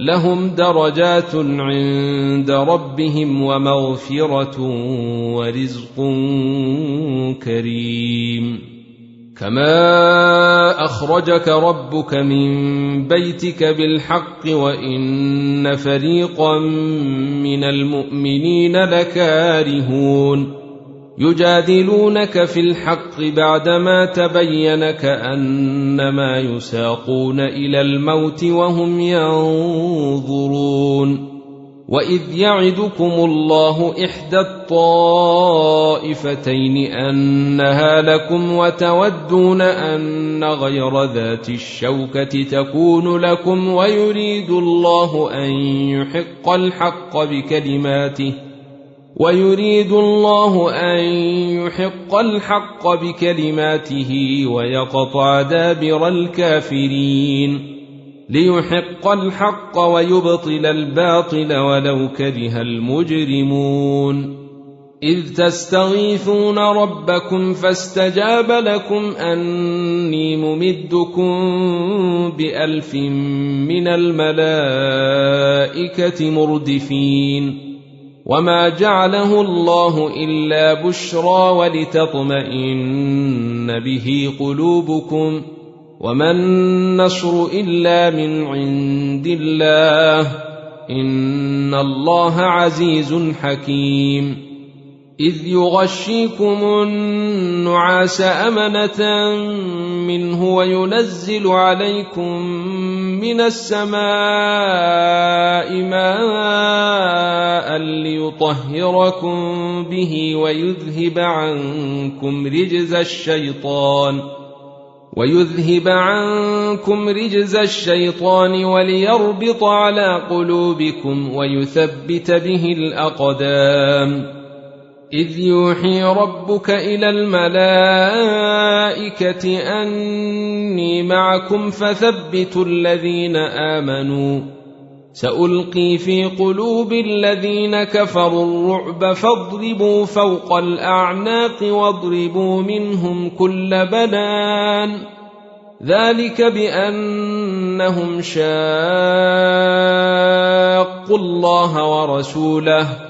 لهم درجات عند ربهم ومغفرة ورزق كريم. كما أخرجك ربك من بيتك بالحق وإن فريقا من المؤمنين لكارهون. يجادلونك في الحق بعدما تبين كانما يساقون إلى الموت وهم ينظرون وإذ يعدكم الله إحدى الطائفتين أنها لكم وتودون أن غير ذات الشوكة تكون لكم ويريد الله أن يحق الحق بكلماته ويريد الله أن يحق الحق بكلماته ويقطع دابر الكافرين ليحق الحق ويبطل الباطل ولو كره المجرمون إذ تستغيثون ربكم فاستجاب لكم أني ممدكم بألف من الملائكة مردفين وما جعله الله الا بشرى ولتطمئن به قلوبكم وما النصر الا من عند الله ان الله عزيز حكيم اذ يغشيكم النعاس امنه منه وينزل عليكم من السماء ماء ليطهركم به ويذهب عنكم رجز الشيطان ويذهب عنكم رجز الشيطان وليربط على قلوبكم ويثبت به الأقدام إذ يوحي ربك إلى الملائكة أني معكم فثبتوا الذين آمنوا. سألقي في قلوب الذين كفروا الرعب فاضربوا فوق الأعناق واضربوا منهم كل بنان. ذلك بأنهم شاقوا الله ورسوله.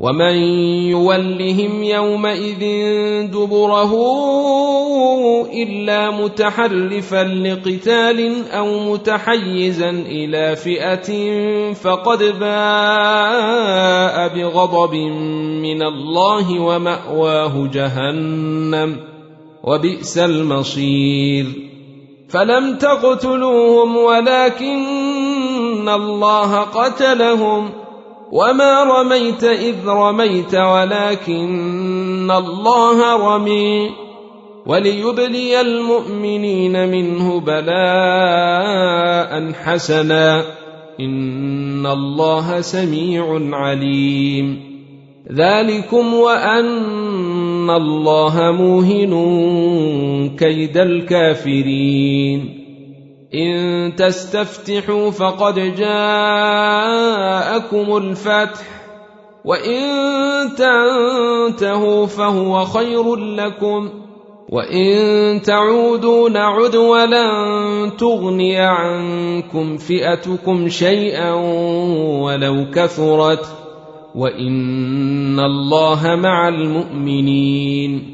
ومن يولهم يومئذ دبره الا متحرفا لقتال أو متحيزا إلى فئه فقد باء بغضب من الله وماواه جهنم وبئس المصير فلم تقتلوهم ولكن الله قتلهم وما رميت اذ رميت ولكن الله رمي وليبلي المؤمنين منه بلاء حسنا ان الله سميع عليم ذلكم وان الله موهن كيد الكافرين إن تستفتحوا فقد جاءكم الفتح وإن تنتهوا فهو خير لكم وإن تعودوا نعد ولن تغني عنكم فئتكم شيئا ولو كثرت وإن الله مع المؤمنين.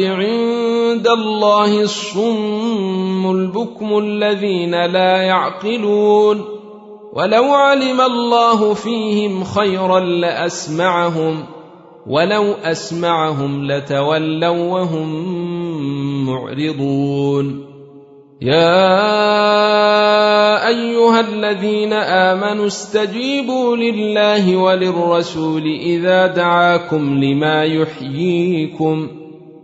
عند الله الصم البكم الذين لا يعقلون ولو علم الله فيهم خيرا لاسمعهم ولو اسمعهم لتولوا وهم معرضون يا ايها الذين امنوا استجيبوا لله وللرسول اذا دعاكم لما يحييكم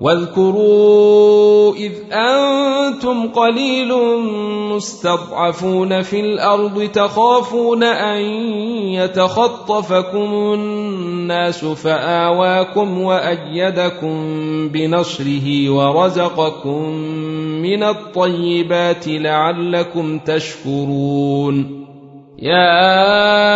واذكروا إذ أنتم قليل مستضعفون في الأرض تخافون أن يتخطفكم الناس فآواكم وأيدكم بنصره ورزقكم من الطيبات لعلكم تشكرون. يا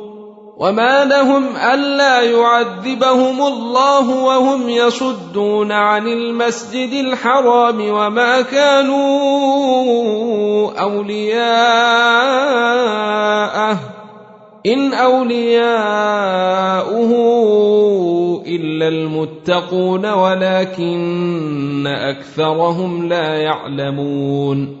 وما لهم ألا يعذبهم الله وهم يصدون عن المسجد الحرام وما كانوا أولياءه إن أولياؤه إلا المتقون ولكن أكثرهم لا يعلمون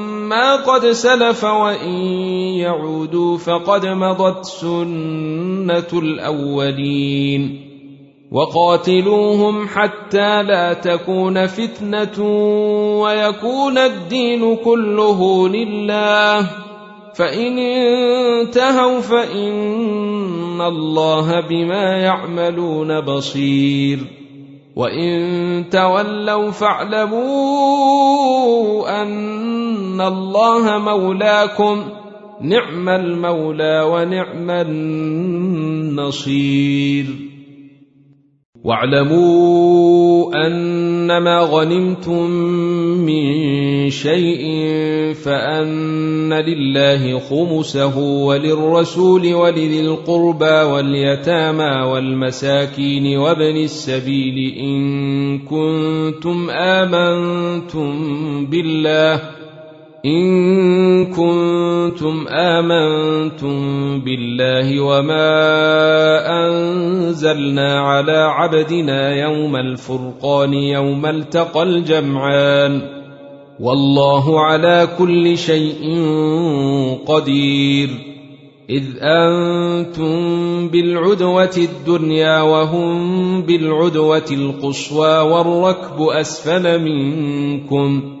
ما قد سلف وإن يعودوا فقد مضت سنة الأولين وقاتلوهم حتى لا تكون فتنة ويكون الدين كله لله فإن انتهوا فإن الله بما يعملون بصير وان تولوا فاعلموا ان الله مولاكم نعم المولى ونعم النصير واعلموا أنما غنمتم من شيء فأن لله خمسه وللرسول ولذي القربى واليتامى والمساكين وابن السبيل إن كنتم آمنتم بالله إن كنتم آمنتم بالله وما أنزلنا على عبدنا يوم الفرقان يوم التقى الجمعان والله على كل شيء قدير إذ أنتم بالعدوة الدنيا وهم بالعدوة القصوى والركب أسفل منكم ۖ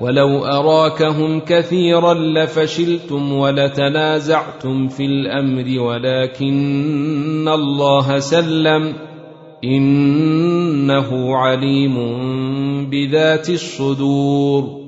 ولو أراكهم كثيرا لفشلتم ولتنازعتم في الأمر ولكن الله سلم إنه عليم بذات الصدور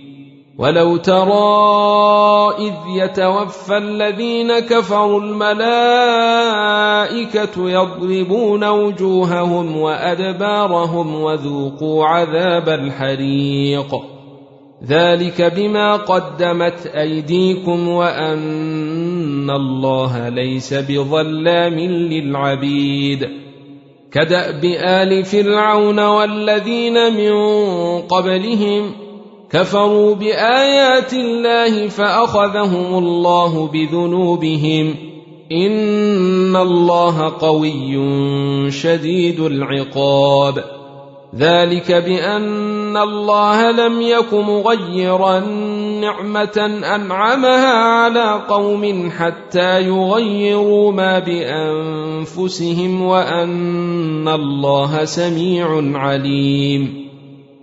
ولو ترى اذ يتوفى الذين كفروا الملائكه يضربون وجوههم وادبارهم وذوقوا عذاب الحريق ذلك بما قدمت ايديكم وان الله ليس بظلام للعبيد كداب ال فرعون والذين من قبلهم كفروا بآيات الله فأخذهم الله بذنوبهم. إن الله قوي شديد العقاب. ذلك بأن الله لم يك مغيرا نعمة أنعمها على قوم حتى يغيروا ما بأنفسهم وأن الله سميع عليم.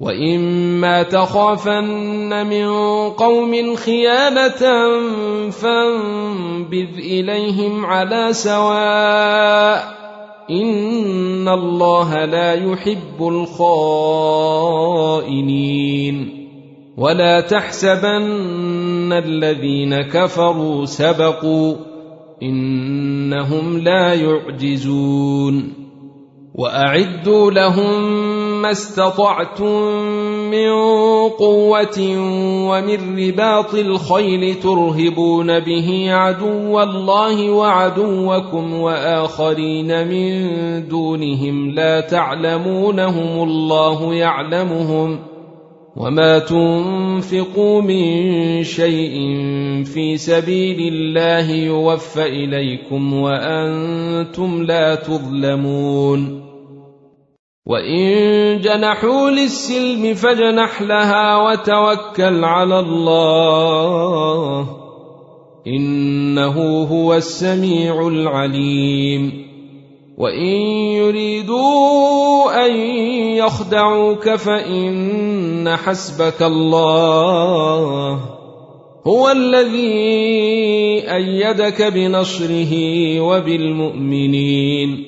واما تخافن من قوم خيانه فانبذ اليهم على سواء ان الله لا يحب الخائنين ولا تحسبن الذين كفروا سبقوا انهم لا يعجزون واعدوا لهم ما استطعتم من قوة ومن رباط الخيل ترهبون به عدو الله وعدوكم وآخرين من دونهم لا تعلمونهم الله يعلمهم وما تنفقوا من شيء في سبيل الله يوفى إليكم وأنتم لا تظلمون وإن جنحوا للسلم فاجنح لها وتوكل على الله إنه هو السميع العليم وإن يريدوا أن يخدعوك فإن حسبك الله هو الذي أيدك بنصره وبالمؤمنين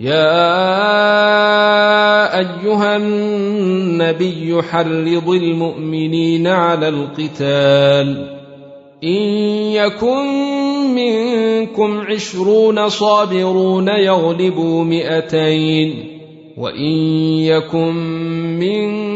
يا أيها النبي حرض المؤمنين على القتال. إن يكن منكم عشرون صابرون يغلبوا مئتين وإن يكن منكم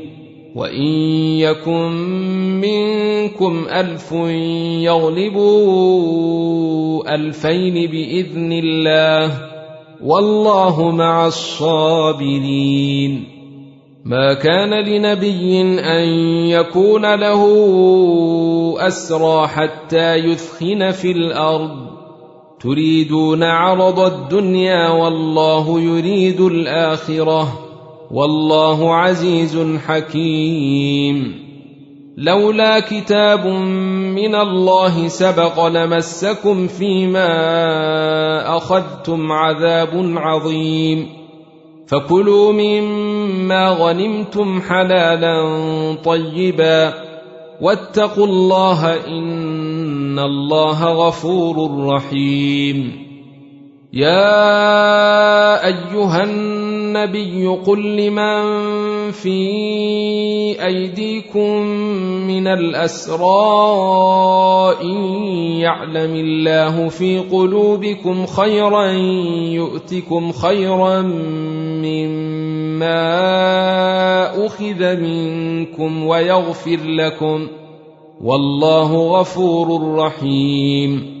وان يكن منكم الف يغلبوا الفين باذن الله والله مع الصابرين ما كان لنبي ان يكون له اسرى حتى يثخن في الأرض تريدون عرض الدنيا والله يريد الاخره والله عزيز حكيم. لولا كتاب من الله سبق لمسكم فيما أخذتم عذاب عظيم. فكلوا مما غنمتم حلالا طيبا. واتقوا الله إن الله غفور رحيم. يا أيها النبي قل لمن في أيديكم من الاسرى إن يعلم الله في قلوبكم خيرا يؤتكم خيرا مما أخذ منكم ويغفر لكم. والله غفور رحيم.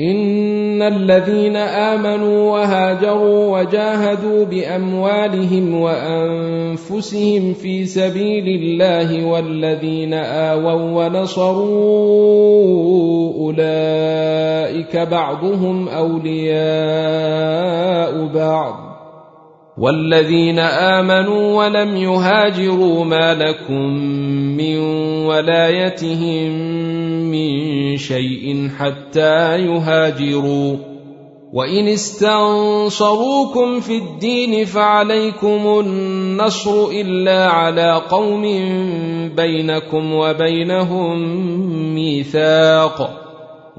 إن الذين آمنوا وهاجروا وجاهدوا بأموالهم وأنفسهم في سبيل الله والذين آووا ونصروا أولئك بعضهم أولياء بعض. والذين آمنوا ولم يهاجروا ما لكم من ولايتهم من شيء حتى يهاجروا. وإن استنصروكم في الدين فعليكم النصر إلا على قوم بينكم وبينهم ميثاق.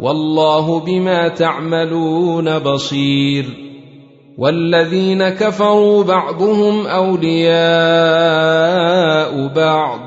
والله بما تعملون بصير. والذين كفروا بعضهم أولياء بعض.